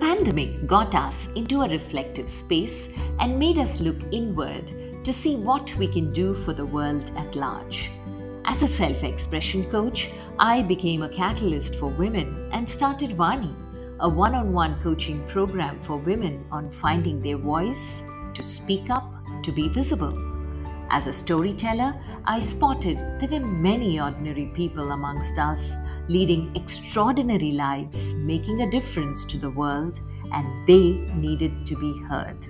pandemic got us into a reflective space and made us look inward to see what we can do for the world at large. As a self expression coach, I became a catalyst for women and started Vani, a one on one coaching program for women on finding their voice, to speak up, to be visible. As a storyteller, I spotted there were many ordinary people amongst us leading extraordinary lives, making a difference to the world, and they needed to be heard.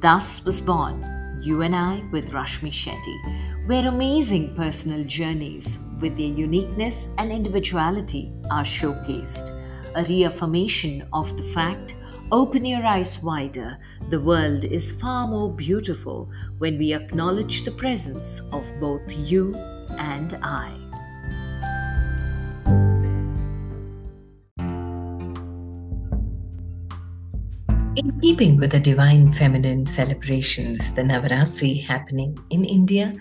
Thus was born You and I with Rashmi Shetty, where amazing personal journeys with their uniqueness and individuality are showcased, a reaffirmation of the fact Open your eyes wider. The world is far more beautiful when we acknowledge the presence of both you and I. In keeping with the divine feminine celebrations, the Navaratri happening in India,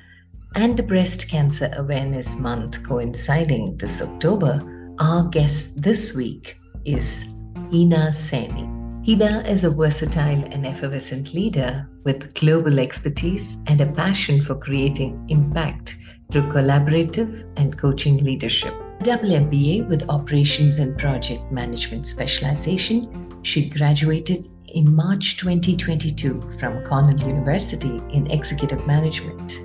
and the Breast Cancer Awareness Month coinciding this October, our guest this week is Heena Saini. Heena is a versatile and effervescent leader with global expertise and a passion for creating impact through collaborative and coaching leadership. Double MBA with Operations and Project Management specialization, she graduated in March 2022 from Cornell University in Executive Management.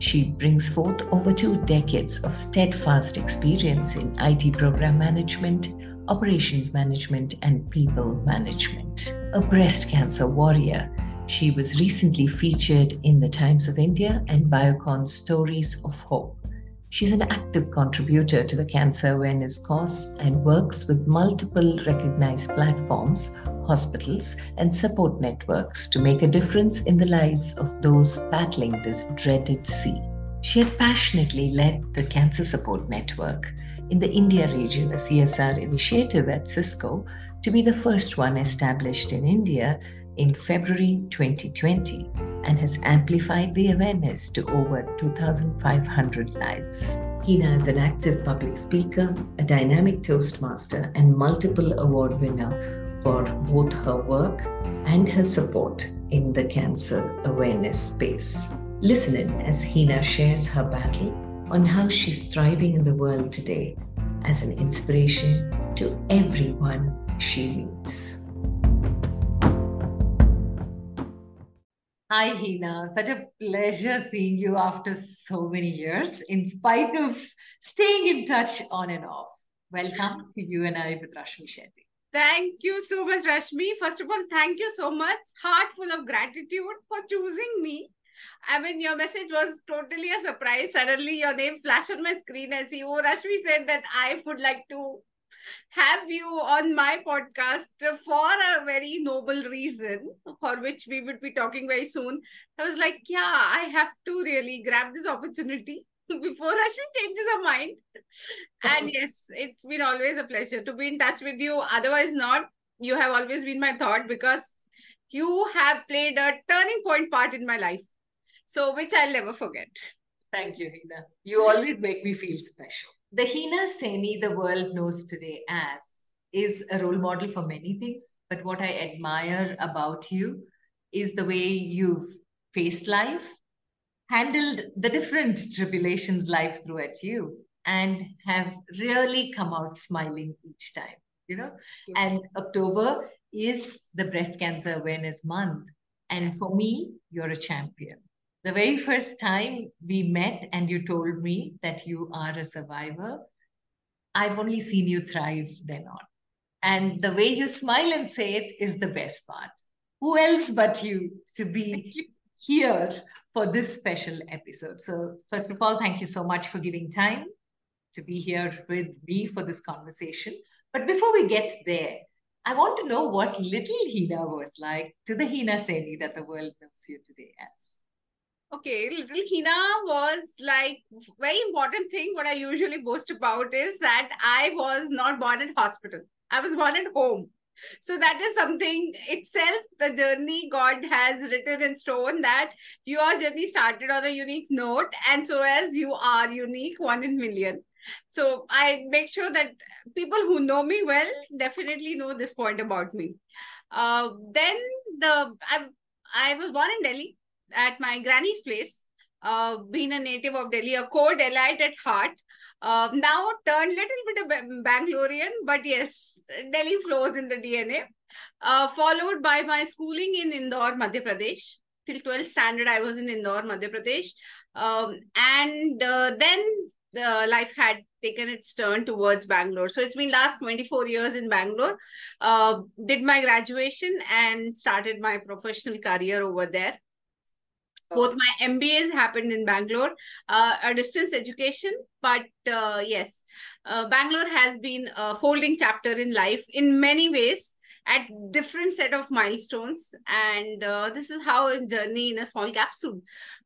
She brings forth over two decades of steadfast experience in IT program management, operations management, and people management. A breast cancer warrior, she was recently featured in the Times of India and Biocon Stories of Hope. She's an active contributor to the cancer awareness cause and works with multiple recognized platforms, hospitals, and support networks to make a difference in the lives of those battling this dreaded sea. She had passionately led the Cancer Support Network in the India region, a CSR initiative at Cisco, to be the first one established in India in February 2020 and has amplified the awareness to over 2,500 lives. Heena is an active public speaker, a dynamic Toastmaster, and multiple award winner for both her work and her support in the cancer awareness space. Listen in as Heena shares her battle on how she's thriving in the world today as an inspiration to everyone she meets. Hi, Heena. Such a pleasure seeing you after so many years, in spite of staying in touch on and off. Welcome to you and I with Rashmi Shetty. Thank you so much, Rashmi. First of all, thank you so much. Heart full of gratitude for choosing me I mean, your message was totally a surprise. Suddenly, your name flashed on my screen and see, oh, Rashmi said that I would like to have you on my podcast for a very noble reason, for which we would be talking very soon. I was like, yeah, I have to really grab this opportunity before Rashmi changes her mind. And yes, it's been always a pleasure to be in touch with you. Otherwise, not. You have always been my thought because you have played a turning point part in my life so, which I'll never forget. Thank you, Heena. You always make me feel special. The Heena Saini the world knows today as is a role model for many things. But what I admire about you is the way you've faced life, handled the different tribulations life threw at you, and have really come out smiling each time. You know, and October is the breast cancer awareness month. And for me, you're a champion the very first time we met and you told me that you are a survivor, I've only seen you thrive then on. And the way you smile and say it is the best part. Who else but you to be you. here for this special episode? So, first of all, thank you so much for giving time to be here with me for this conversation. But before we get there, I want to know what little Heena was like to the Heena Saini that the world knows you today as. Okay, little Heena was like very important thing. What I usually boast about is that I was not born in hospital. I was born at home. So that is something itself, the journey God has written in stone that your journey started on a unique note. And so as you are unique, one in million. So I make sure that people who know me well definitely know this point about me. Uh, then the I, I was born in Delhi at my granny's place. Uh, being a native of Delhi, a core Delhiite at heart. Uh, now turned little bit of Bangalorean, but yes, Delhi flows in the DNA. Uh, followed by my schooling in Indore, Madhya Pradesh. Till 12th standard, I was in Indore, Madhya Pradesh. Um, and uh, then the life had taken its turn towards Bangalore. So it's been last 24 years in Bangalore. Uh, did my graduation and started my professional career over there. Both my MBAs happened in Bangalore, uh, a distance education, but uh, yes, uh, Bangalore has been a folding chapter in life in many ways at different set of milestones and uh, this is how a journey in a small capsule.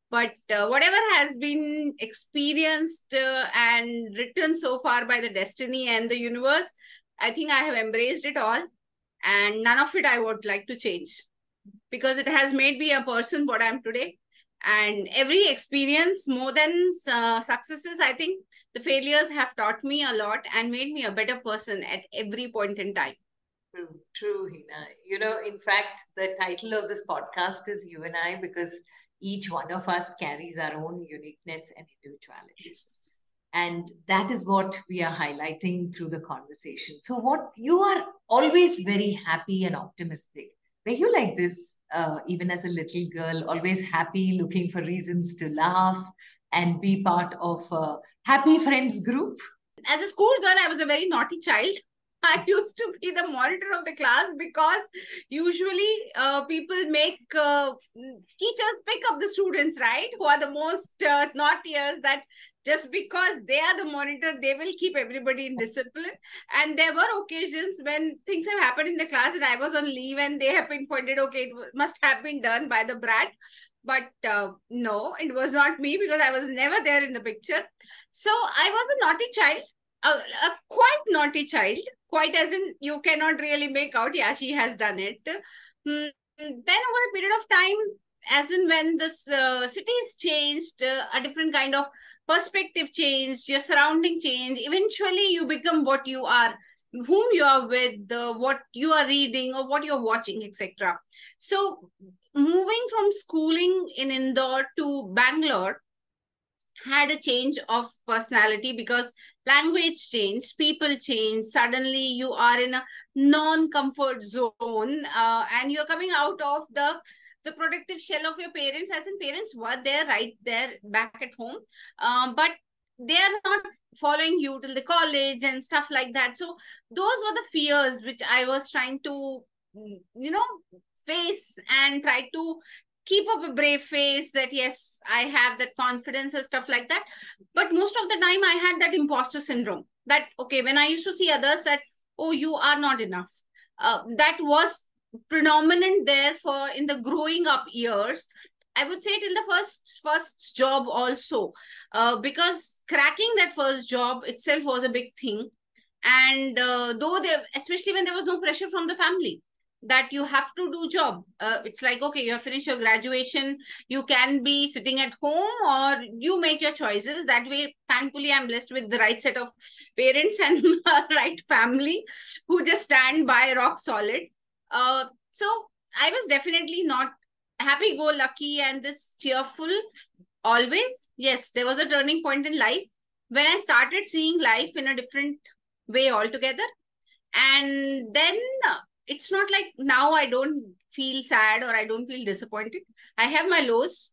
But uh, whatever has been experienced uh, and written so far by the destiny and the universe i think i have embraced it all and none of it i would like to change because it has made me a person what i'm today and every experience more than uh, successes i think the failures have taught me a lot and made me a better person at every point in time. True true heena. You know in fact the title of this podcast is you and i because each one of us carries our own uniqueness and individuality. Yes. and that is what we are highlighting through the conversation. So what you are always very happy and optimistic. Were you like this uh, even as a little girl, always happy, looking for reasons to laugh and be part of a happy friends group? As a school girl, I was a very naughty child. I used to be the monitor of the class because usually uh, people make uh, teachers pick up the students, right? Who are the most uh, naughtiest that just because they are the monitor, they will keep everybody in discipline. And there were occasions when things have happened in the class and I was on leave and they have been pointed, okay, it must have been done by the brat. But uh, no, it was not me because I was never there in the picture. So I was a naughty child, a, a quite naughty child, quite as in you cannot really make out, yeah, she has done it. Hmm. Then over a period of time, as in when this uh, cities changed, uh, a different kind of perspective changed, your surrounding change. Eventually, you become what you are, whom you are with, the, what you are reading or what you're watching, etc. So, moving from schooling in Indore to Bangalore had a change of personality because language changed, people changed. Suddenly, you are in a non-comfort zone, uh, and you're coming out of the the protective shell of your parents as in parents were there right there back at home um, but they are not following you till the college and stuff like that so those were the fears which i was trying to you know face and try to keep up a brave face that yes i have that confidence and stuff like that. But most of the time i had that imposter syndrome that okay when i used to see others that oh you are not enough. Uh, that was predominant there for in the growing up years. I would say it in the first first job also uh, because cracking that first job itself was a big thing. And uh, though there especially when there was no pressure from the family that you have to do job uh, it's like okay you have finished your graduation you can be sitting at home or you make your choices that way thankfully i'm blessed with the right set of parents and right family who just stand by rock solid uh, so I was definitely not happy go lucky and this cheerful always. Yes, there was a turning point in life when I started seeing life in a different way altogether. And then uh, it's not like now I don't feel sad or I don't feel disappointed. I have my lows,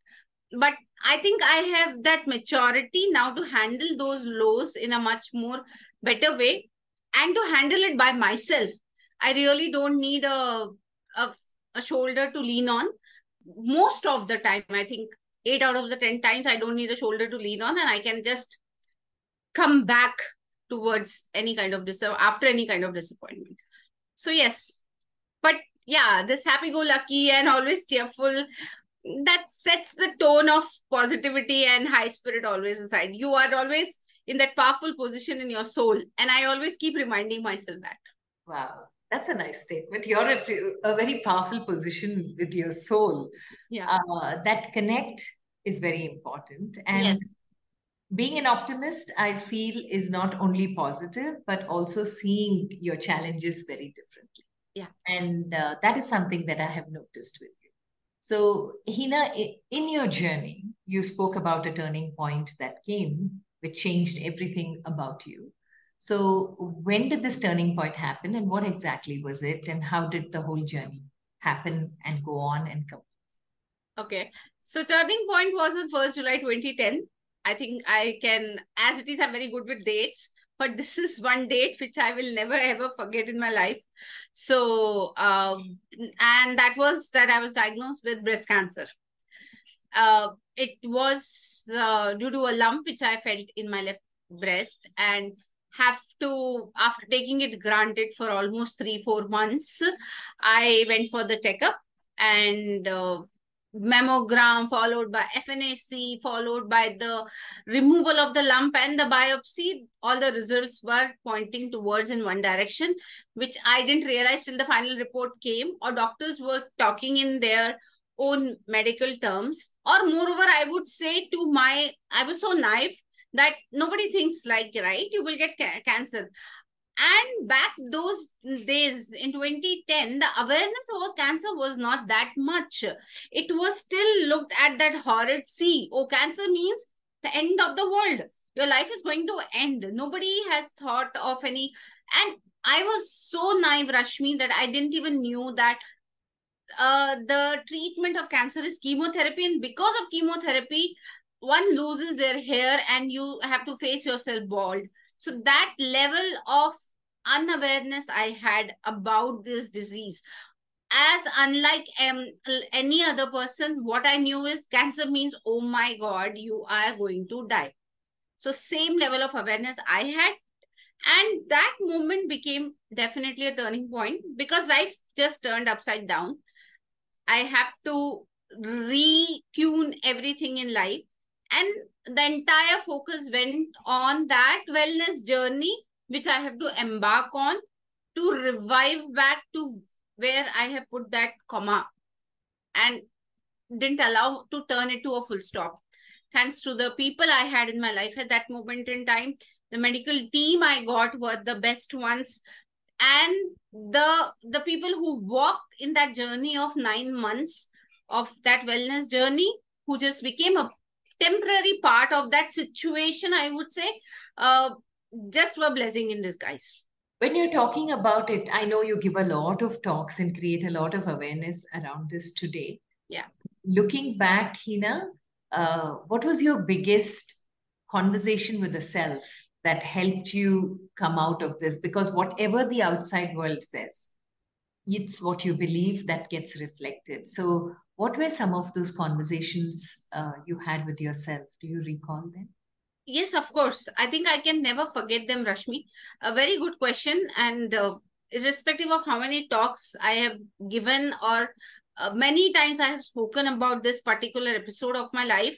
but I think I have that maturity now to handle those lows in a much more better way and to handle it by myself I really don't need a, a, a shoulder to lean on. Most of the time, I think eight out of the 10 times, I don't need a shoulder to lean on and I can just come back towards any kind of dis after any kind of disappointment. So, yes, but yeah, this happy go lucky and always cheerful that sets the tone of positivity and high spirit always aside. You are always in that powerful position in your soul. And I always keep reminding myself that. Wow. That's a nice statement. You're at a very powerful position with your soul. Yeah. Uh, that connect is very important. And yes. being an optimist, I feel, is not only positive, but also seeing your challenges very differently. Yeah. And uh, that is something that I have noticed with you. So, Heena, in your journey, you spoke about a turning point that came, which changed everything about you. So, when did this turning point happen, and what exactly was it, and how did the whole journey happen and go on and come? Okay, so turning point was on first July 2010 I think I can, as it is, I'm very good with dates, but this is one date which I will never ever forget in my life. So, um, and that was that I was diagnosed with breast cancer. Uh, it was uh, due to a lump which I felt in my left breast and have to after taking it granted for almost three four months i went for the checkup and uh, mammogram followed by FNAC followed by the removal of the lump and the biopsy all the results were pointing towards in one direction which I didn't realize till the final report came or doctors were talking in their own medical terms. Or moreover I would say to my I was so naive that nobody thinks like right? You will get ca cancer and back those days in 2010 the awareness of cancer was not that much. It was still looked at that horrid sea. Oh cancer means the end of the world. Your life is going to end. Nobody has thought of any. And i was so naive rashmi that i didn't even knew that uh, the treatment of cancer is chemotherapy. And because of chemotherapy one loses their hair and you have to face yourself bald so that level of unawareness I had about this disease, as unlike um, any other person, what I knew is cancer means, oh my God, you are going to die. So same level of awareness I had. And that moment became definitely a turning point because life just turned upside down. I have to retune everything in life and the entire focus went on that wellness journey which i have to embark on to revive back to where i have put that comma and didn't allow to turn it to a full stop. Thanks to the people i had in my life at that moment in time the medical team i got were the best ones. And the the people who walked in that journey of 9 months of that wellness journey who just became a temporary part of that situation, I would say, uh, just were blessing in disguise. When you're talking about it, I know you give a lot of talks and create a lot of awareness around this today. Yeah. Looking back, Heena, uh, what was your biggest conversation with the self that helped you come out of this? Because whatever the outside world says, it's what you believe that gets reflected. So, what were some of those conversations uh, you had with yourself? Do you recall them? Yes, of course. I think I can never forget them, Rashmi. A very good question. And uh, irrespective of how many talks I have given or uh, many times I have spoken about this particular episode of my life,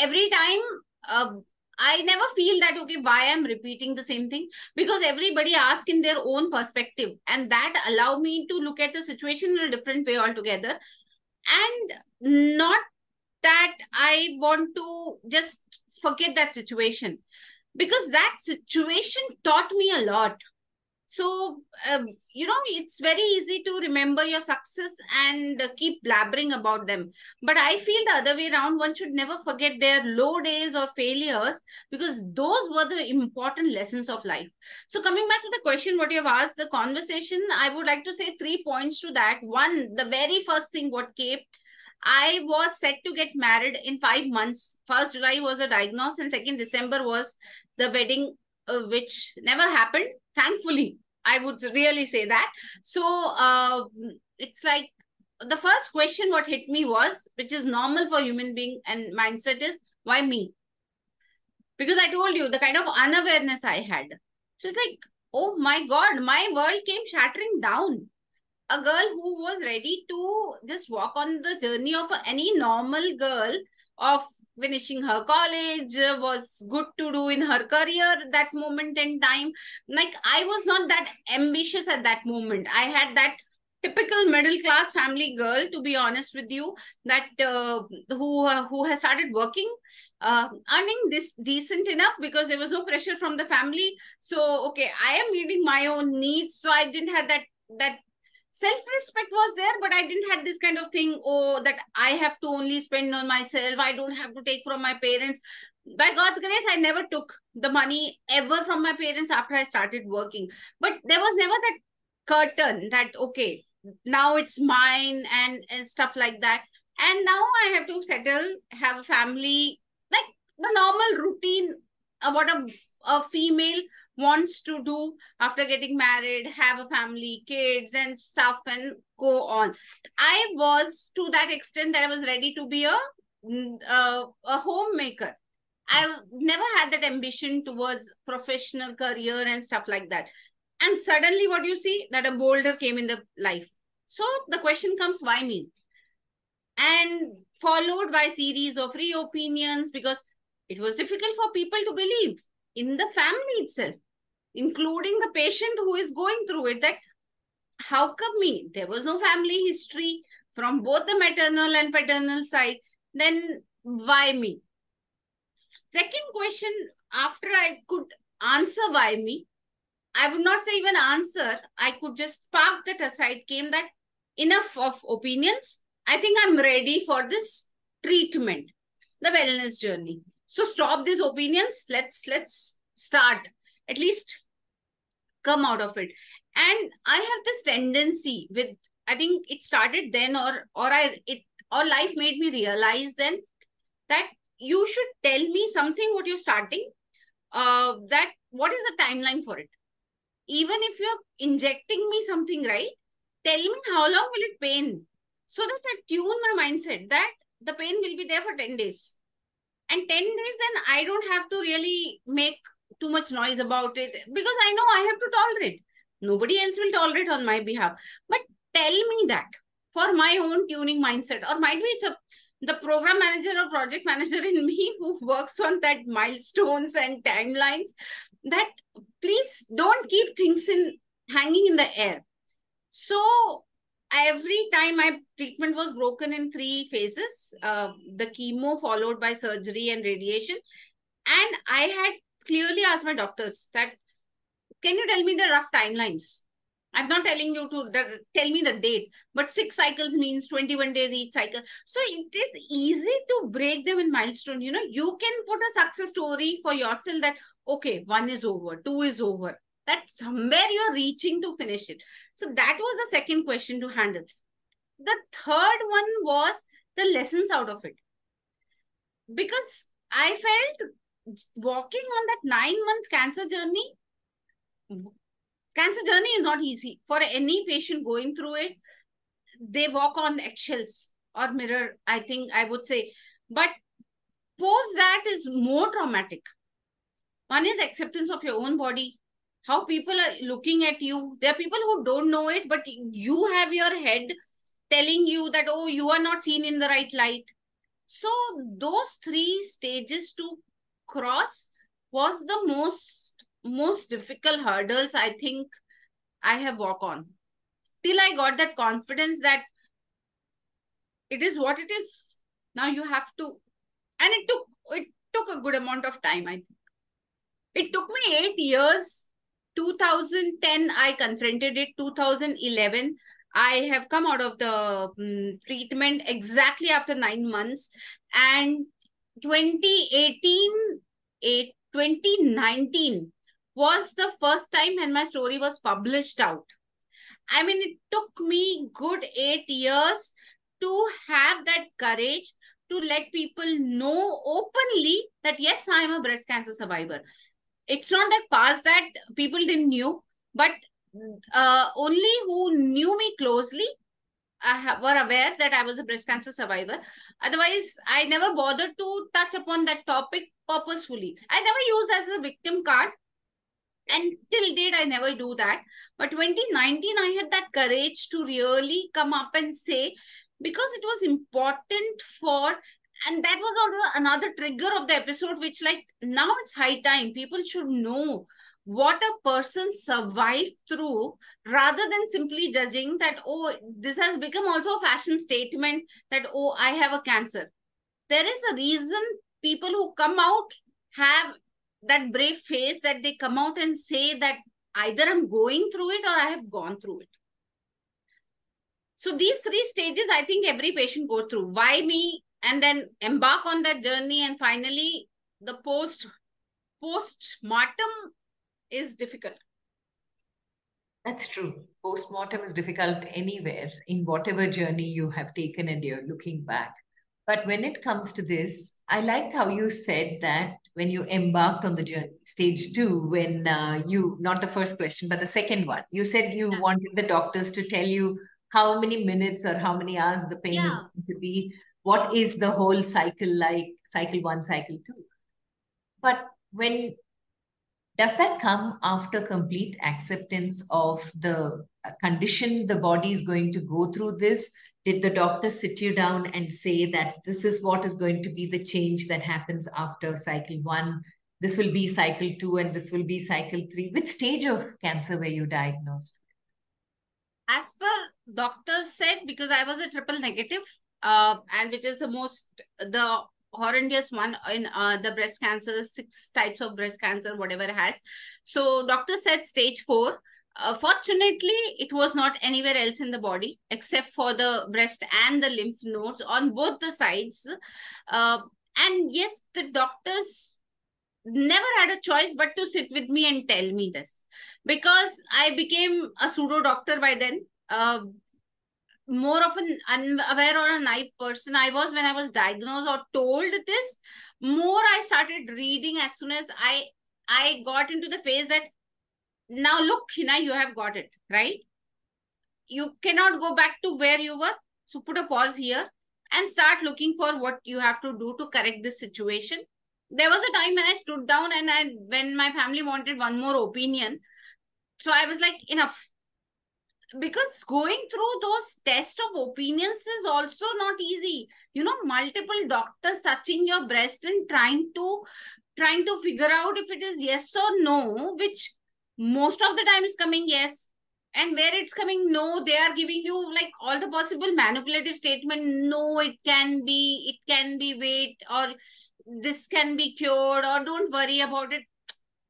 every time uh, I never feel that, okay, why I'm repeating the same thing? Because everybody asks in their own perspective. And that allow me to look at the situation in a different way altogether and not that i want to just forget that situation. Because that situation taught me a lot so um, you know it's very easy to remember your success and keep blabbering about them. But i feel the other way around. One should never forget their low days or failures because those were the important lessons of life. So coming back to the question what you have asked the conversation i would like to say three points to that. One the very first thing what came I was set to get married in five months. First July was a diagnosis, and second December was the wedding, uh, which never happened. Thankfully, I would really say that. So uh, it's like the first question what hit me was, which is normal for human being and mindset is, why me? Because I told you the kind of unawareness I had. So it's like, oh my God, my world came shattering down. A girl who was ready to just walk on the journey of any normal girl of finishing her college was good to do in her career that moment in time. Like i was not that ambitious at that moment. I had that typical middle class family girl to be honest with you that uh, who uh, who has started working uh, earning this decent enough because there was no pressure from the family. So okay i am meeting my own needs. So i didn't have that that self respect was there but i didn't have this kind of thing oh that i have to only spend on myself. I don't have to take from my parents. By god's grace i never took the money ever from my parents after i started working. But there was never that curtain that okay now it's mine and, and stuff like that. And now i have to settle have a family like the normal routine of what a, a female wants to do after getting married have a family kids and stuff and go on. I was to that extent that i was ready to be a a, homemaker. I've never had that ambition towards professional career and stuff like that. And suddenly what you see? That a boulder came in the life. So the question comes why me? And followed by series of re-opinions because it was difficult for people to believe in the family itself including the patient who is going through it that how come me there was no family history from both the maternal and paternal side then why me second question after i could answer why me I would not say even answer. I could just park that aside. Came that enough of opinions. I think I'm ready for this treatment, the wellness journey. So stop these opinions. Let's let's start. At least come out of it. And I have this tendency with I think it started then or or I it or life made me realize then that you should tell me something what you're starting. Uh that what is the timeline for it? even if you're injecting me something, right? Tell me how long will it pain? So that I tune my mindset that the pain will be there for 10 days. And 10 days, then I don't have to really make too much noise about it because I know I have to tolerate. Nobody else will tolerate on my behalf. But tell me that for my own tuning mindset, or might be it's a the program manager or project manager in me who works on that milestones and timelines that please don't keep things in hanging in the air so every time my treatment was broken in three phases uh, the chemo followed by surgery and radiation and i had clearly asked my doctors that can you tell me the rough timelines I'm not telling you to tell me the date, but six cycles means 21 days each cycle. So it is easy to break them in milestone. You know, you can put a success story for yourself that, okay, one is over, two is over. That somewhere you're reaching to finish it. So that was the second question to handle. The third one was the lessons out of it. Because I felt walking on that nine months cancer journey cancer journey is not easy for any patient going through it. They walk on eggshells or mirror i think i would say. But post that is more traumatic. One is acceptance of your own body how people are looking at you. There are people who don't know it but you have your head telling you that oh you are not seen in the right light. So those three stages to cross was the most most difficult hurdles I think I have walked on. Till I got that confidence that it is what it is. Now you have to, and it took it took a good amount of time. I think it took me eight years. 2010 I confronted it. 2011 I have come out of the um, treatment exactly after nine months, and 2018, 8, 2019 was the first time when my story was published out. I mean, it took me good eight years to have that courage to let people know openly that yes, I'm a breast cancer survivor. It's not that past that people didn't knew, but uh, only who knew me closely uh, were aware that I was a breast cancer survivor. Otherwise, I never bothered to touch upon that topic purposefully. I never used as a victim card and till date i never do that but 2019 i had that courage to really come up and say because it was important for and that was also another trigger of the episode which like now it's high time people should know what a person survived through rather than simply judging that oh this has become also a fashion statement that oh i have a cancer. There is a reason people who come out have that brave face that they come out and say that either i'm going through it or i have gone through it. So these three stages i think every patient go through. Why me? And then embark on that journey and finally the post post mortem is difficult. That's true. Postmortem is difficult anywhere in whatever journey you have taken and you're looking back. But when it comes to this, I like how you said that when you embarked on the journey, stage two, when uh, you, not the first question, but the second one, you said you yeah. wanted the doctors to tell you how many minutes or how many hours the pain yeah. is going to be. What is the whole cycle like, cycle one, cycle two? But when does that come after complete acceptance of the condition the body is going to go through this? Did the doctor sit you down and say that this is what is going to be the change that happens after cycle 1 this will be cycle 2 and this will be cycle 3 which stage of cancer were you diagnosed? As per doctors said because i was a triple negative uh, and which is the most the horrendous one in uh, the breast cancer, six types of breast cancer, whatever has. So doctor said stage four. Uh, fortunately, it was not anywhere else in the body except for the breast and the lymph nodes on both the sides. Uh, and yes, the doctors never had a choice but to sit with me and tell me this because I became a pseudo doctor by then. Uh, more of an unaware or a naive person I was when I was diagnosed or told this, more I started reading as soon as I I got into the phase that now look, Heena, you have got it, right? You cannot go back to where you were. So put a pause here and start looking for what you have to do to correct this situation. There was a time when I stood down and I when my family wanted one more opinion. So I was like, enough because going through those tests of opinions is also not easy. You know multiple doctors touching your breast and trying to trying to figure out if it is yes or no which most of the time is coming yes. And where it's coming no they are giving you like all the possible manipulative statement no it can be it can be wait or this can be cured or don't worry about it.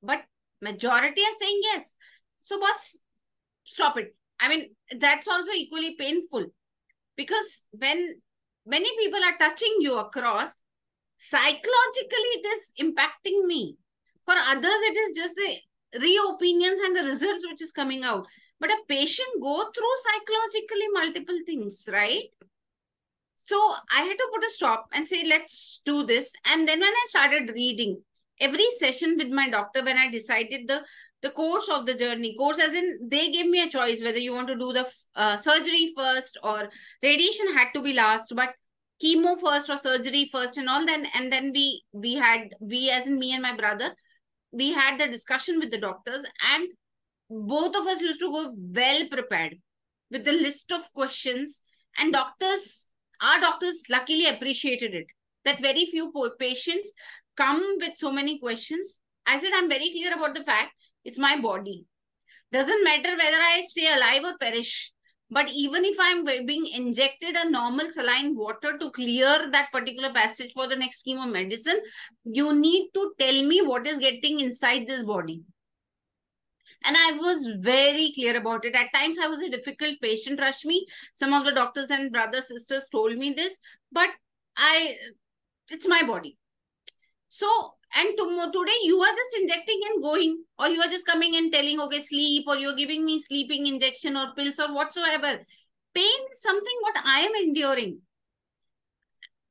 But majority are saying yes. So boss stop it I mean, that's also equally painful because when many people are touching you across, psychologically it is impacting me. For others, it is just the re-opinions and the results which is coming out. But a patient go through psychologically multiple things, right? So I had to put a stop and say, let's do this. And then when I started reading, every session with my doctor, when I decided the the course of the journey. Course as in they gave me a choice whether you want to do the uh, surgery first or radiation had to be last but chemo first or surgery first and all then and then we we had we as in me and my brother we had the discussion with the doctors and both of us used to go well prepared with the list of questions and doctors our doctors luckily appreciated it that very few patients come with so many questions. I said i'm very clear about the fact it's my body. Doesn't matter whether I stay alive or perish. But even if I'm being injected a normal saline water to clear that particular passage for the next scheme of medicine, you need to tell me what is getting inside this body. And I was very clear about it. At times, I was a difficult patient, Rashmi. Some of the doctors and brothers, sisters told me this, but I, it's my body. So and tomorrow, today you are just injecting and going, or you are just coming and telling, okay, sleep, or you're giving me sleeping injection or pills or whatsoever. Pain is something what I am enduring.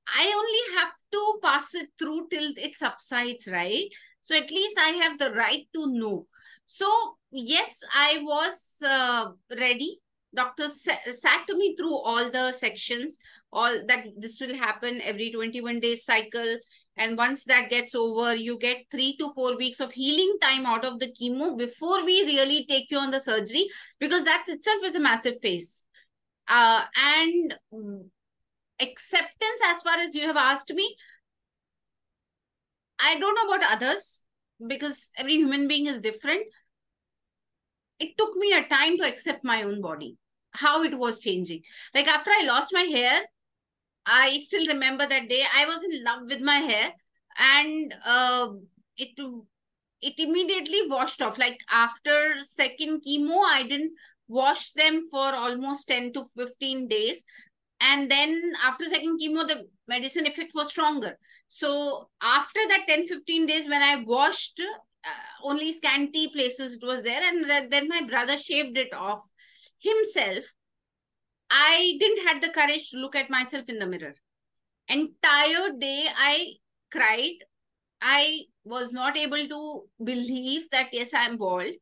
I only have to pass it through till it subsides, right? So at least I have the right to know. So yes, I was uh, ready. Doctor sat to me through all the sections, all that this will happen every 21 days cycle and once that gets over, you get three to four weeks of healing time out of the chemo before we really take you on the surgery, because that itself is a massive phase. Uh, and acceptance, as far as you have asked me, I don't know about others. because every human being is different it took me a time to accept my own body how it was changing like after i lost my hair i still remember that day. I was in love with my hair and uh, it it immediately washed off. Like after second chemo i didn't wash them for almost 10 to 15 days. And then after second chemo the medicine effect was stronger. So after that 10 15 days when i washed uh, only scanty places it was there. And then my brother shaved it off himself i didn't had the courage to look at myself in the mirror. Entire day i cried. I was not able to believe that yes i am bald.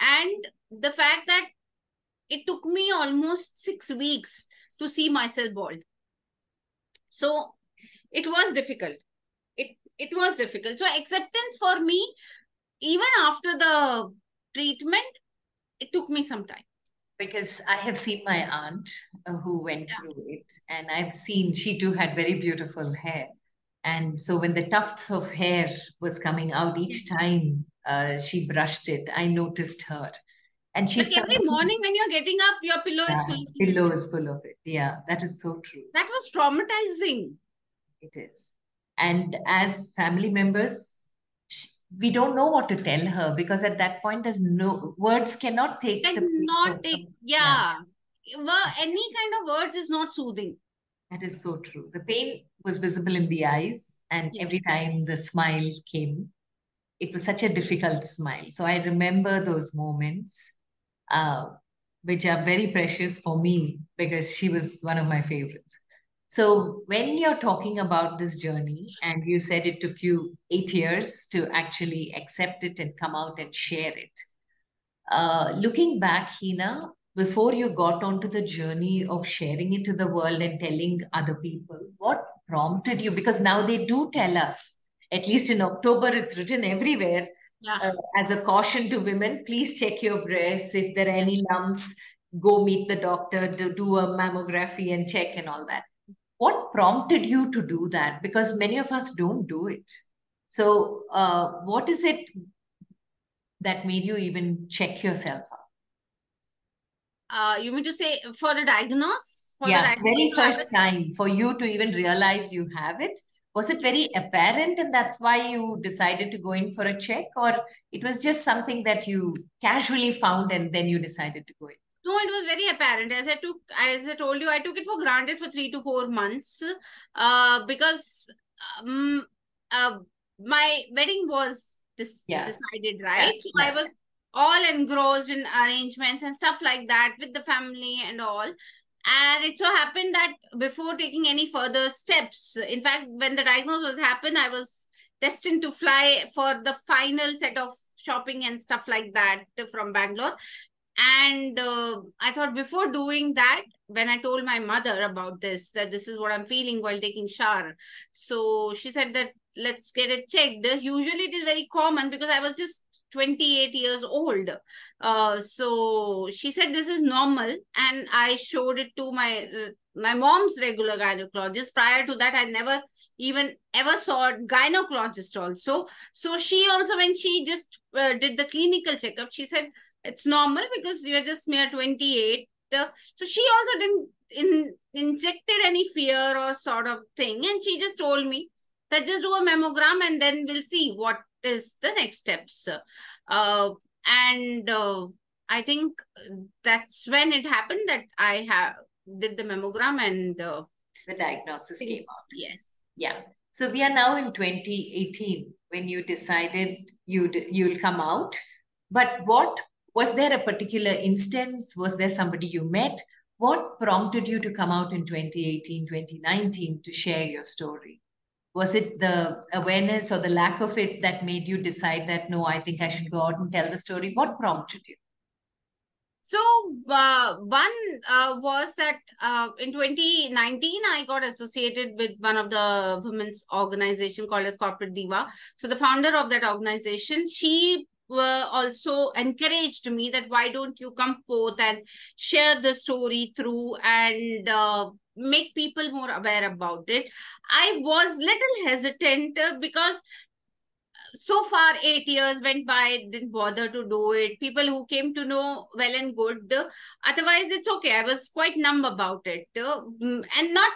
And the fact that it took me almost 6 weeks to see myself bald. So it was difficult. It it was difficult. So acceptance for me even after the treatment, it took me some time. Because I have seen my aunt uh, who went yeah. through it, and I've seen she too had very beautiful hair. And so when the tufts of hair was coming out each time uh, she brushed it, I noticed her. And she like every morning when you're getting up, your pillow is full. Of pillow is full of it. Yeah, that is so true. That was traumatizing. It is. And as family members, we don't know what to tell her because at that point there's no words cannot take cannot take yeah. yeah. Well any kind of words is not soothing. That is so true. The pain was visible in the eyes and yes. every time the smile came it was such a difficult smile. So i remember those moments uh, which are very precious for me because she was one of my favorites so, when you're talking about this journey, and you said it took you eight years to actually accept it and come out and share it, uh, looking back, Heena, before you got onto the journey of sharing it to the world and telling other people, what prompted you? Because now they do tell us, at least in October, it's written everywhere yeah. uh, as a caution to women please check your breasts. If there are any lumps, go meet the doctor to do a mammography and check and all that what prompted you to do that? Because many of us don't do it. So uh, what is it that made you even check yourself out? Uh, you mean to say for the diagnosis? for yeah the very first time for you to even realize you have it. Was it very apparent and that's why you decided to go in for a check or it was just something that you casually found and then you decided to go in no, it was very apparent. As I took, as I told you, I took it for granted for three to four months, uh, because um, uh, my wedding was dis- yeah. decided, right? Yeah. So yeah. I was all engrossed in arrangements and stuff like that with the family and all. And it so happened that before taking any further steps, in fact, when the diagnosis was happened, I was destined to fly for the final set of shopping and stuff like that from Bangalore and uh, i thought before doing that when i told my mother about this that this is what i'm feeling while taking shower. So she said that let's get it checked. Usually it is very common because i was just 28 years old. Uh, so she said this is normal and i showed it to my my mom's regular gynecologist. Prior to that i never even ever saw a gynecologist also. So she also when she just uh, did the clinical checkup she said it's normal because you're just mere 28 so she also didn't in, injected any fear or sort of thing. And she just told me that just do a mammogram and then we'll see what is the next steps. Uh, and uh, i think that's when it happened that i have did the mammogram and uh, the diagnosis came out. Yes. Yeah. So we are now in 2018 when you decided you'd you'll come out. But what was there a particular instance? Was there somebody you met? What prompted you to come out in 2018 2019 to share your story? Was it the awareness or the lack of it that made you decide that no i think i should go out and tell the story what prompted you? So uh, one uh, was that uh, in 2019 i got associated with one of the women's organization called as corporate diva. So the founder of that organization she were also encouraged me that why don't you come forth and share the story through and uh, make people more aware about it. I was little hesitant because so far eight years went by didn't bother to do it. People who came to know well and good otherwise it's okay. I was quite numb about it. Mm, and not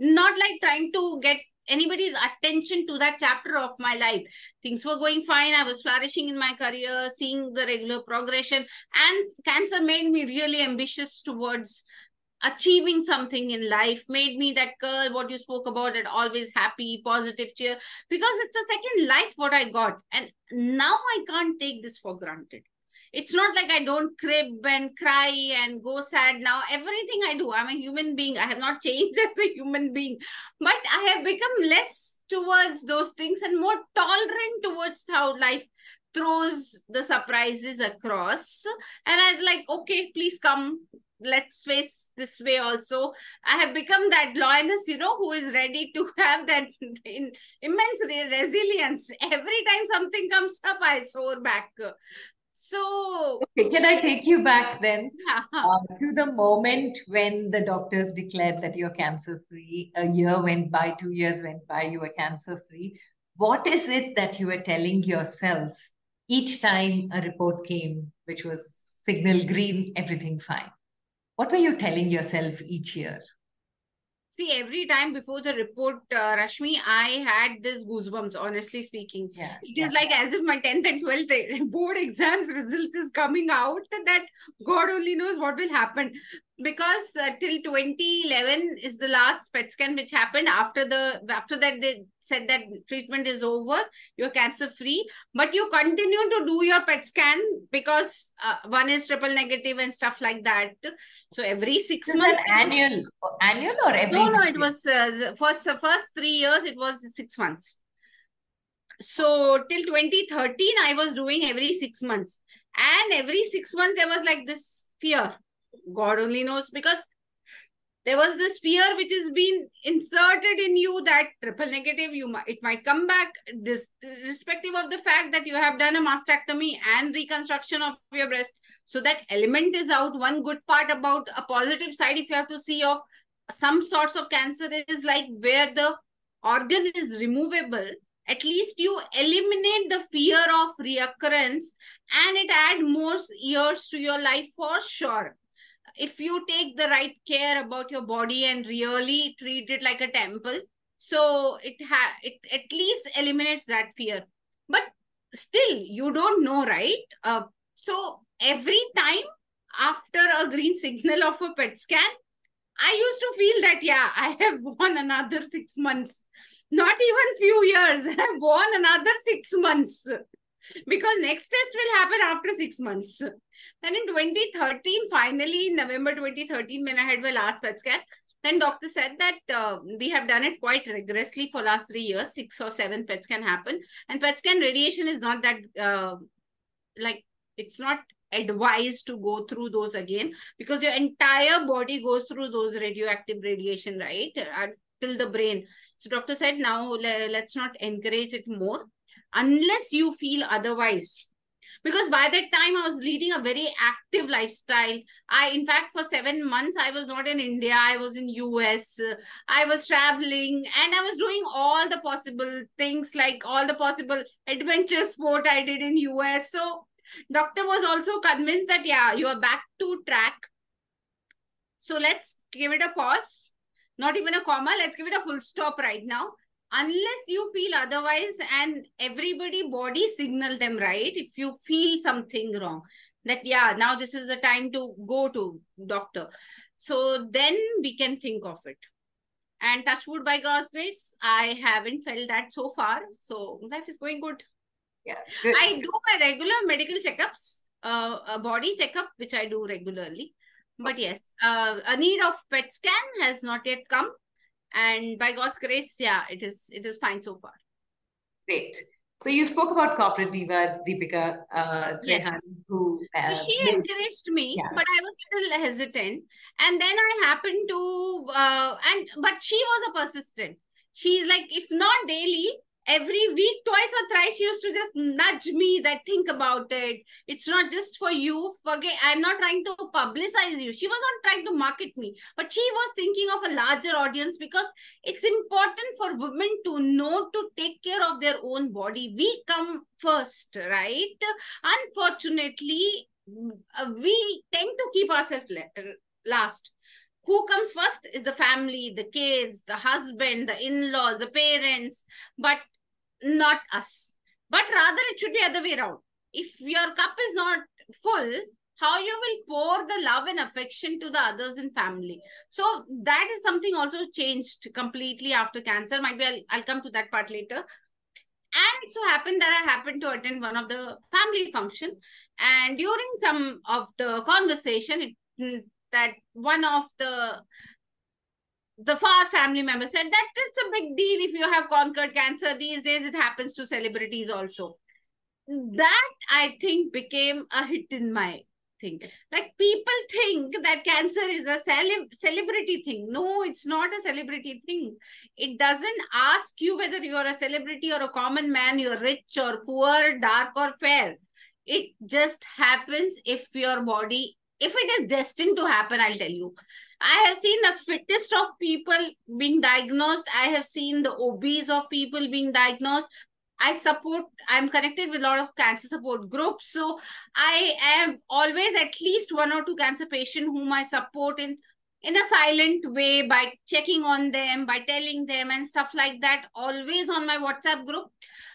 not like trying to get anybody's attention to that chapter of my life. Things were going fine. I was flourishing in my career seeing the regular progression and cancer made me really ambitious towards achieving something in life. Made me that girl what you spoke about it always happy positive cheer because it's a second life what i got. And now i can't take this for granted it's not like i don't crib and cry and go sad now. Everything i do i'm a human being. I have not changed as a human being. But i have become less towards those things and more tolerant towards how life throws the surprises across. And I'm like okay please come. Let's face this way also. I have become that lioness you know who is ready to have that immense resilience. Every time something comes up i soar back so okay, can i take you back then? Uh, to the moment when the doctors declared that you're cancer free a year went by two years went by you were cancer free what is it that you were telling yourself each time a report came which was signal green everything fine? What were you telling yourself each year? See, every time before the report, uh, Rashmi, I had this goosebumps, honestly speaking. Yeah, it is yeah. like as if my 10th and 12th board exams results is coming out that God only knows what will happen because uh, till 2011 is the last PET scan which happened. After the after that they said that treatment is over you're cancer free. But you continue to do your PET scan because uh, one is triple negative and stuff like that. So every six is months annual annual or every no no it was uh, first first three years it was six months. So till 2013 i was doing every six months. And every six months there was like this fear God only knows because there was this fear which has been inserted in you that triple negative you might it might come back this irrespective of the fact that you have done a mastectomy and reconstruction of your breast. So that element is out. One good part about a positive side if you have to see of some sorts of cancer is like where the organ is removable. At least you eliminate the fear of reoccurrence and it add more years to your life for sure if you take the right care about your body and really treat it like a temple so it ha it at least eliminates that fear. But still you don't know right? Uh, so every time after a green signal of a pet scan i used to feel that yeah i have won another 6 months. Not even few years i have won another 6 months because next test will happen after 6 months then in 2013, finally, in November 2013, when I had my last PET scan, then doctor said that uh, we have done it quite rigorously for last three years. Six or seven PET scan happen. And PET scan radiation is not that, uh, like, it's not advised to go through those again because your entire body goes through those radioactive radiation, right? Uh, till the brain. So doctor said, now let's not encourage it more unless you feel otherwise. Because by that time i was leading a very active lifestyle. I in fact for 7 months i was not in india. I was in us i was traveling and i was doing all the possible things like all the possible adventure sport i did in us so doctor was also convinced that yeah you are back to track. So let's give it a pause. Not even a comma. Let's give it a full stop right now unless you feel otherwise and everybody body signal them right? If you feel something wrong that yeah now this is the time to go to doctor. So then we can think of it. And touch wood by god's grace i haven't felt that so far. So life is going good. Yeah good. i do my regular medical checkups uh, a body checkup which i do regularly. But yes uh, a need of pet scan has not yet come and by god's grace yeah it is it is fine so far great so you spoke about corporate diva Deepika uh, Trehan, yes. who uh, so she encouraged me, yeah. but I was a little hesitant. And then I happened to, uh, and but she was a persistent. She's like, if not daily, every week, twice or thrice, she used to just nudge me that think about it. It's not just for you. Forget, I'm not trying to publicize you. She was not trying to market me, but she was thinking of a larger audience because it's important for women to know to take care of their own body. We come first, right? Unfortunately, uh, we tend to keep ourselves last who comes first is the family the kids the husband the in-laws the parents but not us. But rather, it should be other way around. If your cup is not full, how you will pour the love and affection to the others in family. So that is something also changed completely after cancer. Might be I'll, I'll come to that part later. And it so happened that I happened to attend one of the family function, and during some of the conversation, it, that one of the the far family member said that it's a big deal if you have conquered cancer. These days it happens to celebrities also. That I think became a hit in my thing. Like people think that cancer is a cele- celebrity thing. No, it's not a celebrity thing. It doesn't ask you whether you're a celebrity or a common man, you're rich or poor, dark or fair. It just happens if your body, if it is destined to happen, I'll tell you I have seen the fittest of people being diagnosed. I have seen the obese of people being diagnosed. I support, I'm connected with a lot of cancer support groups. So I am always at least one or two cancer patients whom I support in in a silent way by checking on them, by telling them and stuff like that, always on my WhatsApp group.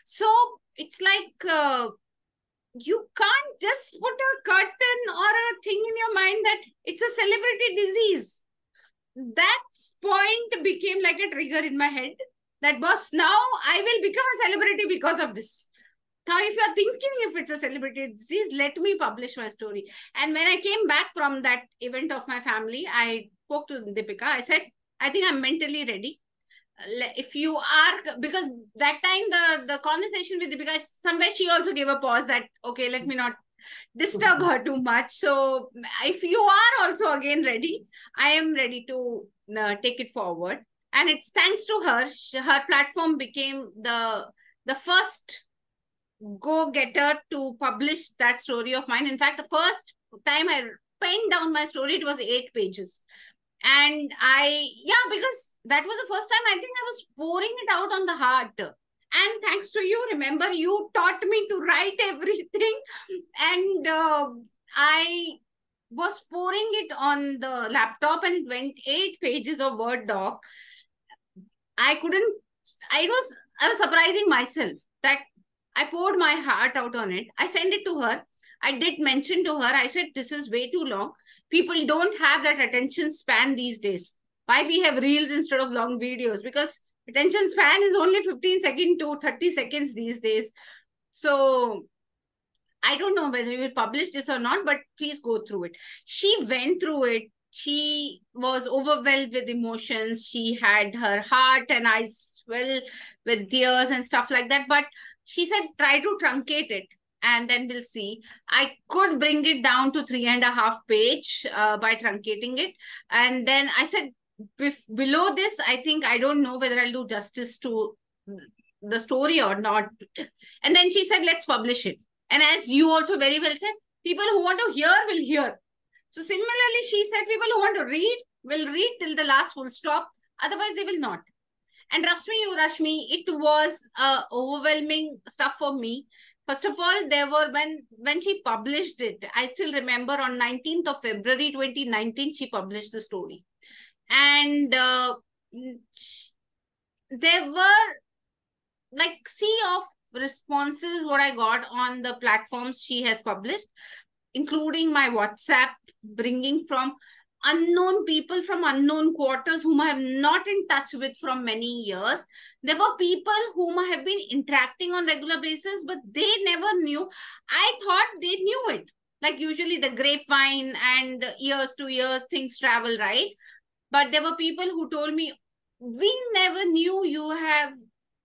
So it's like uh, you can't just put a curtain or a thing in your mind that it's a celebrity disease. That point became like a trigger in my head that boss, now I will become a celebrity because of this. Now, if you're thinking if it's a celebrity disease, let me publish my story. And when I came back from that event of my family, I spoke to Deepika. I said, I think I'm mentally ready if you are because that time the the conversation with because somewhere she also gave a pause that okay let me not disturb her too much. So if you are also again ready i am ready to uh, take it forward. And it's thanks to her her platform became the the first go getter to publish that story of mine. In fact the first time i penned down my story it was eight pages and i yeah because that was the first time i think i was pouring it out on the heart. And thanks to you remember you taught me to write everything. And uh, i was pouring it on the laptop and went eight pages of word doc. I couldn't i was i was surprising myself that i poured my heart out on it. I sent it to her. I did mention to her. I said this is way too long people don't have that attention span these days. Why we have reels instead of long videos? Because attention span is only 15 seconds to 30 seconds these days. So I don't know whether you will publish this or not, but please go through it. She went through it. She was overwhelmed with emotions. She had her heart and eyes swell with tears and stuff like that. But she said, try to truncate it and then we'll see. I could bring it down to three and a half page uh, by truncating it. And then I said, below this, I think I don't know whether I'll do justice to the story or not. And then she said, let's publish it. And as you also very well said, people who want to hear will hear. So similarly, she said, people who want to read will read till the last full stop. Otherwise, they will not. And Rashmi, you Rashmi, it was uh, overwhelming stuff for me First of all, there were when when she published it, I still remember on 19th of February 2019, she published the story. And uh, there were like sea of responses what I got on the platforms she has published, including my WhatsApp, bringing from unknown people from unknown quarters whom I have not in touch with from many years. There were people whom I have been interacting on regular basis, but they never knew. I thought they knew it. Like usually the grapevine and years to years things travel, right? But there were people who told me, we never knew you have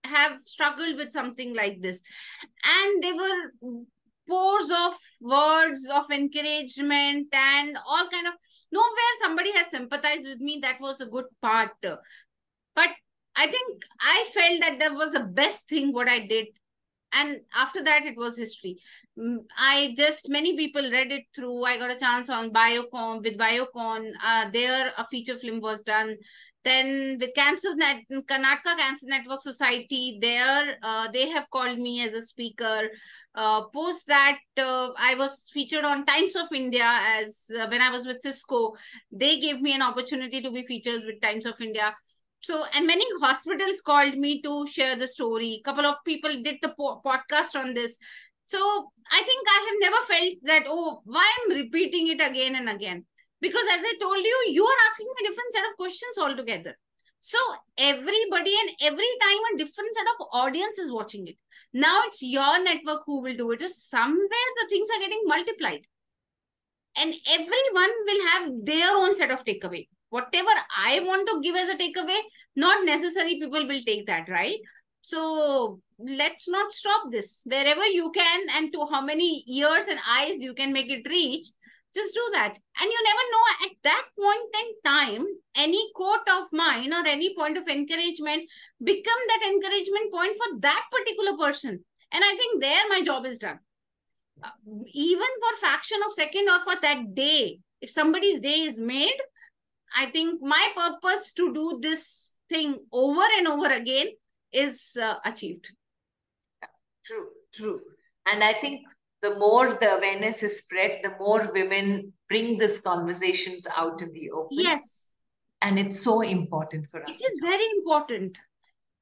have struggled with something like this. And they were pours of words of encouragement and all kind of nowhere somebody has sympathized with me that was a good part but I think I felt that that was the best thing what I did. And after that, it was history. Mm, I just, many people read it through. I got a chance on Biocon, with Biocon. Uh, there, a feature film was done. Then with Cancer Net, Karnataka Cancer Network Society, there, uh, they have called me as a speaker. Uh, post that, uh, I was featured on Times of India as uh, when I was with Cisco. They gave me an opportunity to be featured with Times of India so and many hospitals called me to share the story. A couple of people did the po- podcast on this. So i think i have never felt that oh why i'm repeating it again and again? Because as i told you you are asking a different set of questions altogether. So everybody and every time a different set of audience is watching it. Now it's your network who will do it. Just somewhere the things are getting multiplied. And everyone will have their own set of takeaway whatever I want to give as a takeaway, not necessary people will take that, right? So let's not stop this. Wherever you can and to how many ears and eyes you can make it reach, just do that. And you never know at that point in time, any quote of mine or any point of encouragement become that encouragement point for that particular person. And I think there my job is done. Uh, even for fraction of second or for that day, if somebody's day is made, I think my purpose to do this thing over and over again is uh, achieved. True, true. And I think the more the awareness is spread, the more women bring these conversations out in the open. Yes. And it's so important for us. It is very important.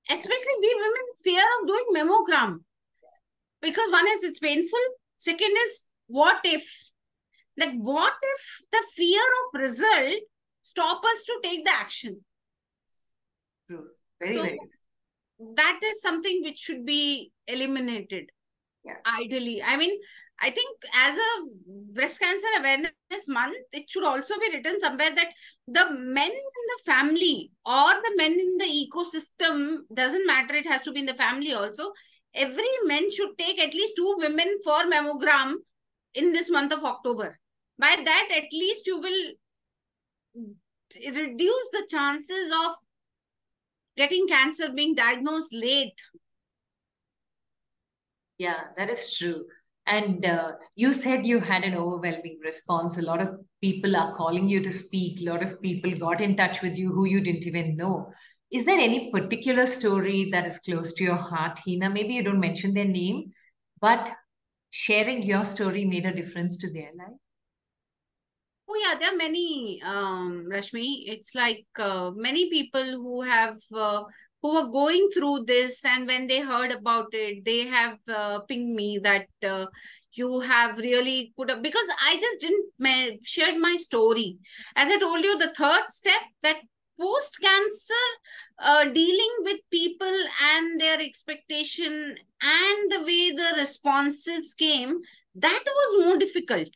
Especially we women fear of doing mammogram. Because one is it's painful. Second is what if? That what if the fear of result stop us to take the action. True. Very, so very. That is something which should be eliminated. Yeah. Ideally. I mean, I think as a breast cancer awareness month, it should also be written somewhere that the men in the family or the men in the ecosystem doesn't matter, it has to be in the family also. Every man should take at least two women for mammogram in this month of October. By that, at least you will reduce the chances of getting cancer being diagnosed late. Yeah, that is true. And uh, you said you had an overwhelming response. A lot of people are calling you to speak. A lot of people got in touch with you who you didn't even know. Is there any particular story that is close to your heart, Heena? Maybe you don't mention their name, but sharing your story made a difference to their life? Oh yeah, there are many, um, Rashmi. It's like uh, many people who have uh, who were going through this, and when they heard about it, they have uh, pinged me that uh, you have really put up because I just didn't ma- shared my story. As I told you, the third step that post cancer uh, dealing with people and their expectation and the way the responses came that was more difficult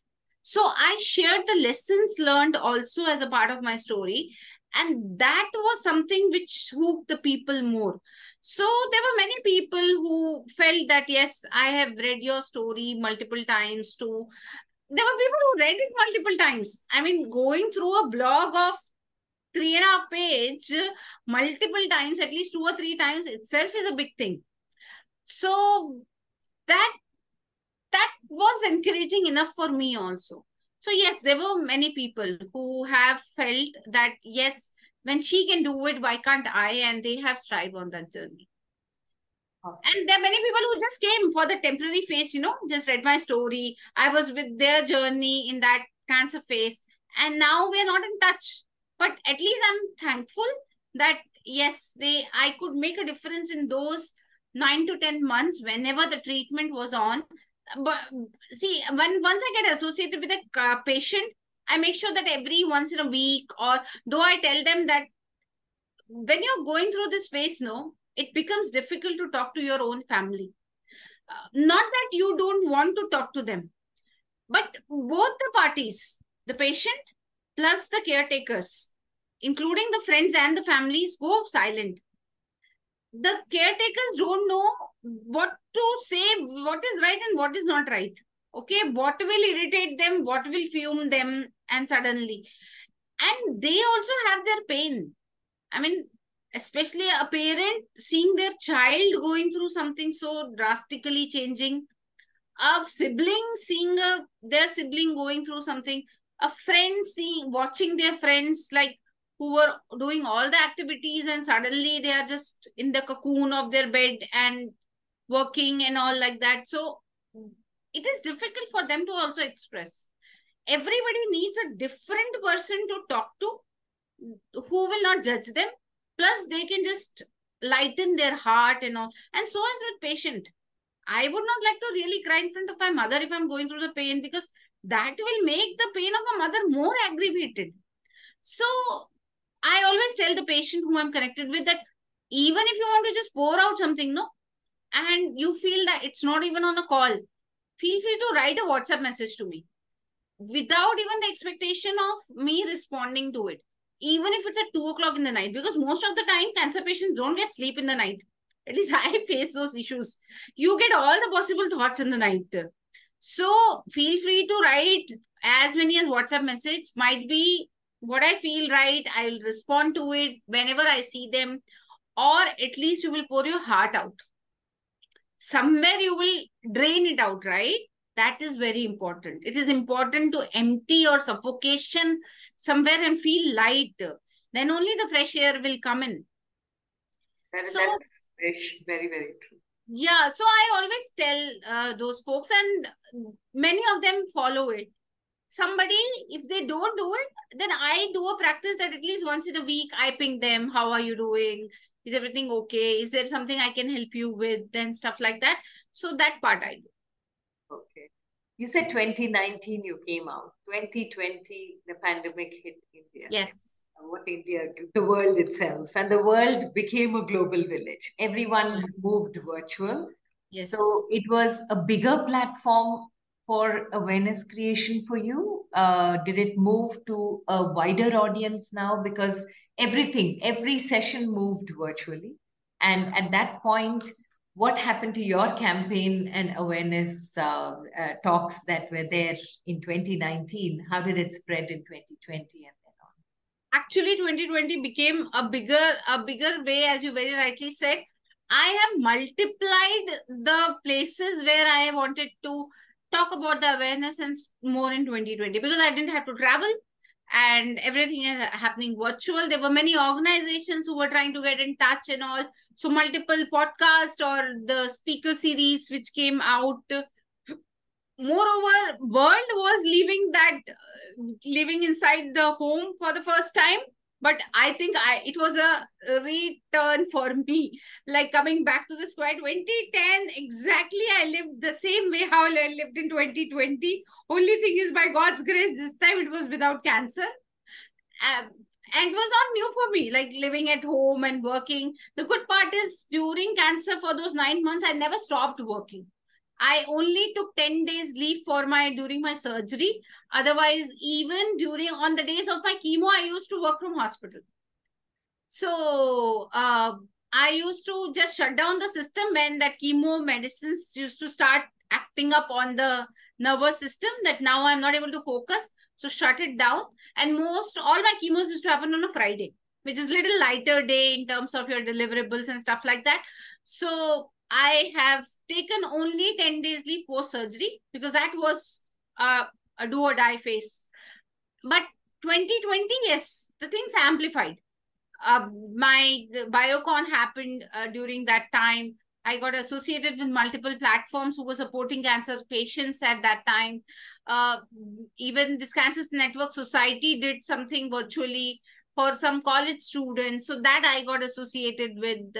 so I shared the lessons learned also as a part of my story. And that was something which hooked the people more. So there were many people who felt that, yes, I have read your story multiple times too. There were people who read it multiple times. I mean, going through a blog of three and a half page multiple times, at least two or three times itself is a big thing. So that that was encouraging enough for me also. So yes, there were many people who have felt that yes, when she can do it, why can't I? And they have strived on that journey. Awesome. And there are many people who just came for the temporary phase, you know, just read my story. I was with their journey in that cancer phase. And now we are not in touch. But at least I'm thankful that yes, they I could make a difference in those nine to ten months whenever the treatment was on but see when once i get associated with a uh, patient i make sure that every once in a week or though i tell them that when you're going through this phase no it becomes difficult to talk to your own family. Uh, not that you don't want to talk to them but both the parties the patient plus the caretakers including the friends and the families go silent the caretakers don't know what to say, what is right and what is not right. Okay, what will irritate them, what will fume them, and suddenly. And they also have their pain. I mean, especially a parent seeing their child going through something so drastically changing a sibling seeing a, their sibling going through something a friend seeing watching their friends like who were doing all the activities and suddenly they are just in the cocoon of their bed and working and all like that. So it is difficult for them to also express. Everybody needs a different person to talk to who will not judge them. Plus they can just lighten their heart and all. And so is with patient. I would not like to really cry in front of my mother if i'm going through the pain because that will make the pain of a mother more aggravated. So i always tell the patient who i'm connected with that even if you want to just pour out something no? And you feel that it's not even on a call feel free to write a whatsapp message to me without even the expectation of me responding to it even if it's at 2 o'clock in the night because most of the time cancer patients don't get sleep in the night. At least i face those issues. You get all the possible thoughts in the night. So feel free to write as many as whatsapp message might be what i feel right i will respond to it whenever i see them or at least you will pour your heart out. Somewhere you will drain it out right? That is very important. It is important to empty your suffocation somewhere and feel light. Then only the fresh air will come in. That, so, that is very very true. Yeah so i always tell uh, those folks and many of them follow it somebody if they don't do it then i do a practice that at least once in a week i ping them how are you doing is everything okay is there something i can help you with then stuff like that so that part i do Okay. You said 2019 you came out. 2020, the pandemic hit India. Yes. What India, the world itself. And the world became a global village. Everyone moved virtual. Yes. So it was a bigger platform for awareness creation for you? Uh, did it move to a wider audience now? Because everything, every session moved virtually. And at that point, what happened to your campaign and awareness uh, uh, talks that were there in 2019 how did it spread in 2020 and then on actually 2020 became a bigger a bigger way as you very rightly said i have multiplied the places where i wanted to talk about the awareness and more in 2020 because i didn't have to travel and everything is happening virtual. There were many organizations who were trying to get in touch and all. So multiple podcasts or the speaker series which came out. Moreover, world was leaving that, uh, living inside the home for the first time but i think i it was a return for me. Like coming back to the square 2010 exactly i lived the same way how i lived in 2020 only thing is by god's grace this time it was without cancer. Um, and it was not new for me like living at home and working. The good part is during cancer for those nine months i never stopped working I only took 10 days leave for my during my surgery. Otherwise, even during on the days of my chemo, I used to work from hospital. So uh, I used to just shut down the system when that chemo medicines used to start acting up on the nervous system that now I'm not able to focus. So shut it down. And most all my chemos used to happen on a Friday, which is little lighter day in terms of your deliverables and stuff like that. So I have taken only 10 days leave post surgery because that was uh, a do or die phase. But 2020, yes, the things amplified. Uh, my biocon happened uh, during that time. I got associated with multiple platforms who were supporting cancer patients at that time. Uh, even this Cancer Network Society did something virtually for some college students. So that I got associated with.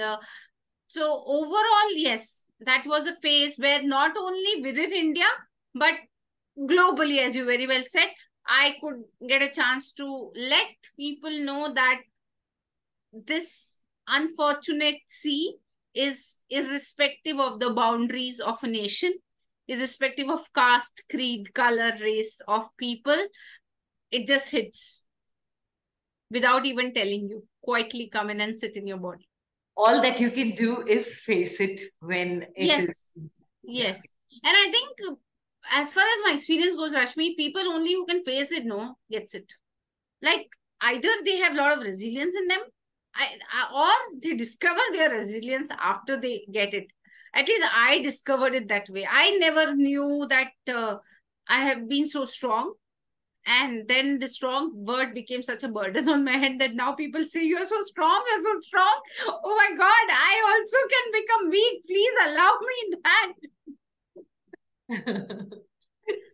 So overall, yes, that was a phase where not only within India, but globally, as you very well said, I could get a chance to let people know that this unfortunate sea is irrespective of the boundaries of a nation, irrespective of caste, creed, color, race of people. It just hits without even telling you, quietly come in and sit in your body all that you can do is face it when it yes. Is, yes. And I think as far as my experience goes, Rashmi, people only who can face it, no, gets it. Like either they have a lot of resilience in them or they discover their resilience after they get it. At least I discovered it that way. I never knew that uh, I have been so strong. And then the strong word became such a burden on my head that now people say, You're so strong, you're so strong. Oh my God, I also can become weak. Please allow me that.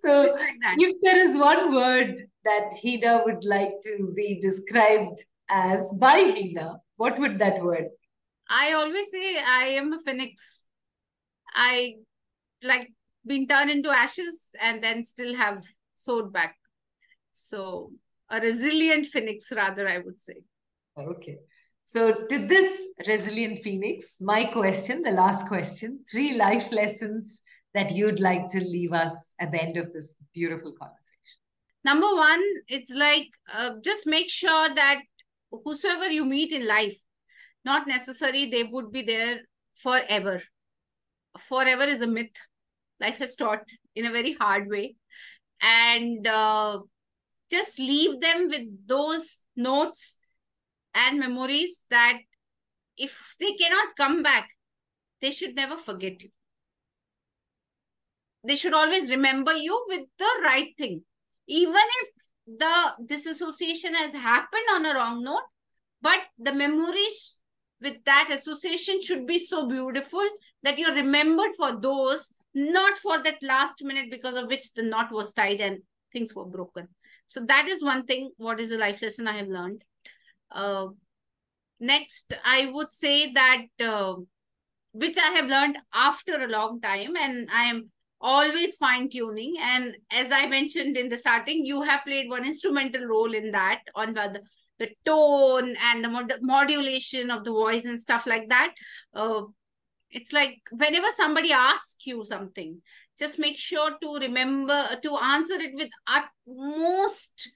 so, like that. if there is one word that Heena would like to be described as by Heena, what would that word? I always say I am a phoenix. I like been turned into ashes and then still have soared back. So a resilient phoenix, rather, I would say. Okay. So to this resilient phoenix, my question, the last question, three life lessons that you'd like to leave us at the end of this beautiful conversation. Number one, it's like uh, just make sure that whosoever you meet in life, not necessary they would be there forever. Forever is a myth. Life has taught in a very hard way. And uh, just leave them with those notes and memories that if they cannot come back, they should never forget you. They should always remember you with the right thing. Even if the disassociation has happened on a wrong note, but the memories with that association should be so beautiful that you're remembered for those, not for that last minute because of which the knot was tied and things were broken. So that is one thing. What is a life lesson I have learned? Uh, next, I would say that uh, which I have learned after a long time, and I am always fine tuning. And as I mentioned in the starting, you have played one instrumental role in that on the the tone and the mod modulation of the voice and stuff like that. Uh, it's like whenever somebody asks you something, just make sure to remember to answer it with utmost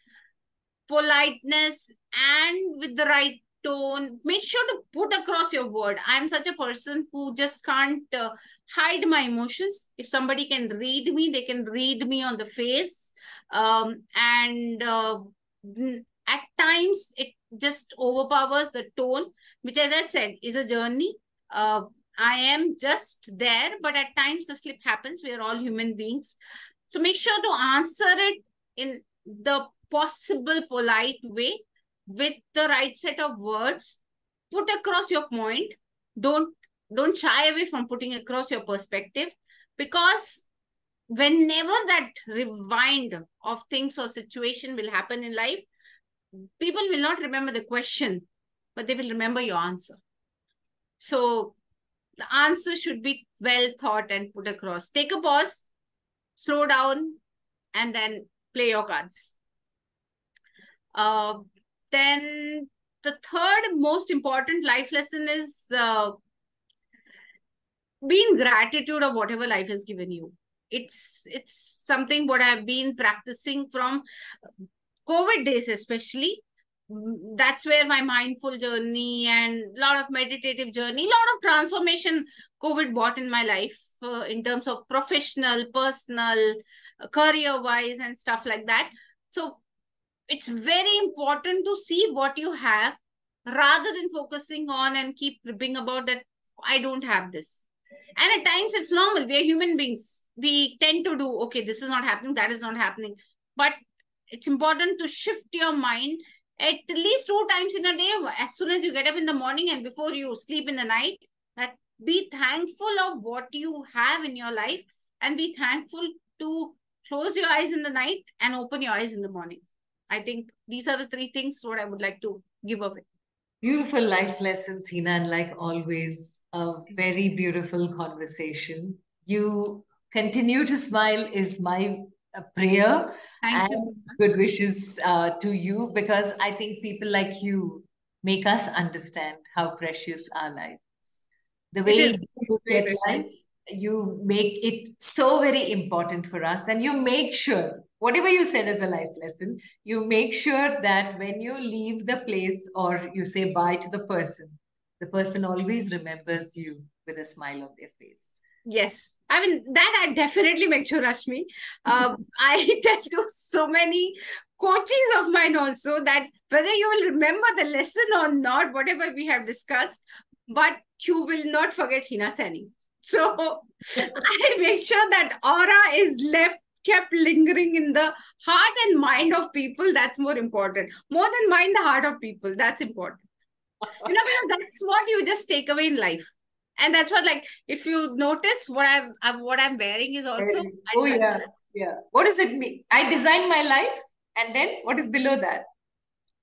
politeness and with the right tone. Make sure to put across your word. I'm such a person who just can't uh, hide my emotions. If somebody can read me they can read me on the face. Um, and uh, at times it just overpowers the tone which as i said is a journey. Uh, i am just there but at times the slip happens. We are all human beings. So make sure to answer it in the possible polite way with the right set of words. Put across your point. Don't don't shy away from putting across your perspective because whenever that rewind of things or situation will happen in life people will not remember the question but they will remember your answer. So the answer should be well thought and put across. Take a pause slow down and then play your cards. Uh, then the third most important life lesson is uh, being gratitude of whatever life has given you. It's it's something what i've been practicing from covid days especially that's where my mindful journey and a lot of meditative journey a lot of transformation covid brought in my life uh, in terms of professional personal uh, career wise and stuff like that. So it's very important to see what you have rather than focusing on and keep ripping about that i don't have this. And at times it's normal we are human beings. We tend to do okay this is not happening that is not happening. But it's important to shift your mind at least two times in a day as soon as you get up in the morning and before you sleep in the night that be thankful of what you have in your life and be thankful to close your eyes in the night and open your eyes in the morning I think these are the three things what I would like to give away. Beautiful life lessons, Heena, and like always, a very beautiful conversation. You continue to smile is my prayer Thank and good wishes uh, to you because I think people like you make us understand how precious our life is. The way you life, you make it so very important for us, and you make sure whatever you said as a life lesson, you make sure that when you leave the place or you say bye to the person, the person always remembers you with a smile on their face. Yes, I mean that I definitely make sure, Rashmi. Um, I tell to so many coaches of mine also that whether you will remember the lesson or not, whatever we have discussed, but you will not forget Heena Saini. So I make sure that aura is left kept lingering in the heart and mind of people. That's more important. More than mind, the heart of people. That's important. You know, because that's what you just take away in life and that's what like if you notice what i'm, I'm what i'm wearing is also oh yeah yeah. What does it mean? I design my life and then what is below that?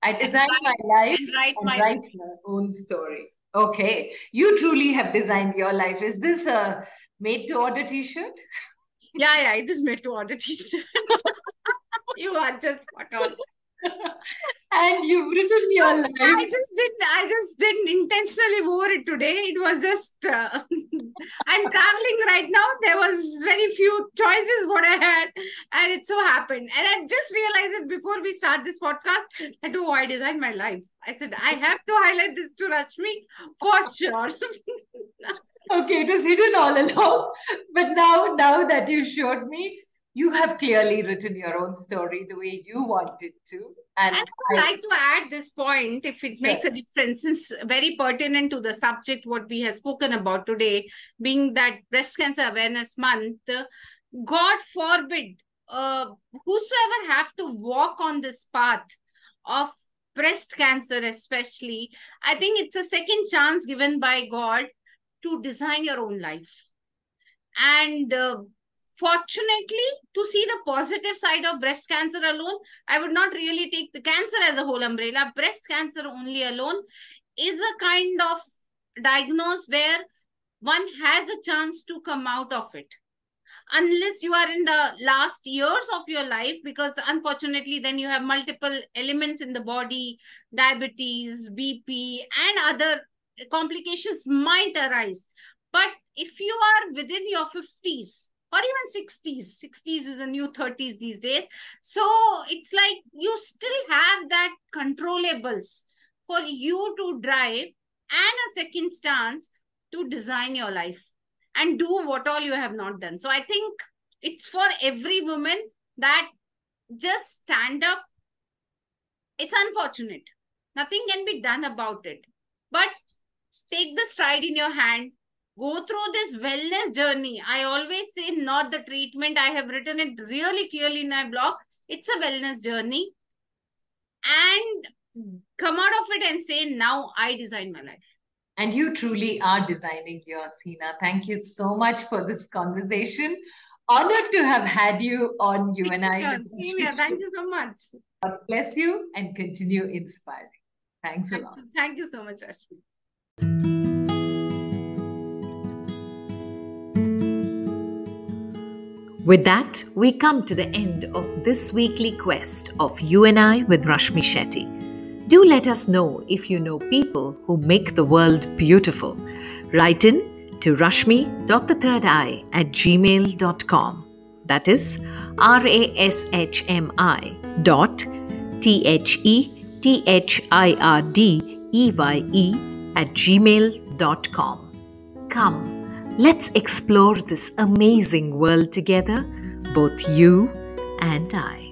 I design my life and write, and my, write my own story. Okay. You truly have designed your life. Is this a made to order t-shirt? Yeah yeah it is made to order t-shirt. You are just spot on and you've written your life. I just didn't. I just didn't intentionally wore it today. It was just. Uh, I'm traveling right now. There was very few choices what I had, and it so happened. And I just realized it before we start this podcast. I do. I designed my life. I said I have to highlight this to Rashmi for sure. okay, it was hidden all along, but now now that you showed me, you have clearly written your own story the way you wanted to. And, I would I, like to add this point, if it makes a difference, since very pertinent to the subject what we have spoken about today, being that breast cancer awareness month. God forbid, uh, whosoever have to walk on this path of breast cancer, especially, I think it's a second chance given by God to design your own life. And uh, fortunately to see the positive side of breast cancer alone i would not really take the cancer as a whole umbrella. Breast cancer only alone is a kind of diagnosis where one has a chance to come out of it. Unless you are in the last years of your life because unfortunately then you have multiple elements in the body diabetes bp and other complications might arise. But if you are within your 50s or even 60s 60s is a new 30s these days. So it's like you still have that controllables for you to drive and a second stance to design your life and do what all you have not done. So i think it's for every woman that just stand up. It's unfortunate. Nothing can be done about it. But take the stride in your hand go through this wellness journey. I always say not the treatment. I have written it really clearly in my blog. It's a wellness journey. And come out of it and say, now I design my life. And you truly are designing yours, Heena. Thank you so much for this conversation. Honored to have had you on You and I. Thank you so much. God bless you and continue inspiring. Thanks a lot. Thank you so much, Ashmi. With that, we come to the end of this weekly quest of You and I with Rashmi Shetty. Do let us know if you know people who make the world beautiful. Write in to rashmi.the at gmail.com. That is R A S H M I dot T H E T H I R D E Y E at gmail.com. Come Let's explore this amazing world together, both you and I.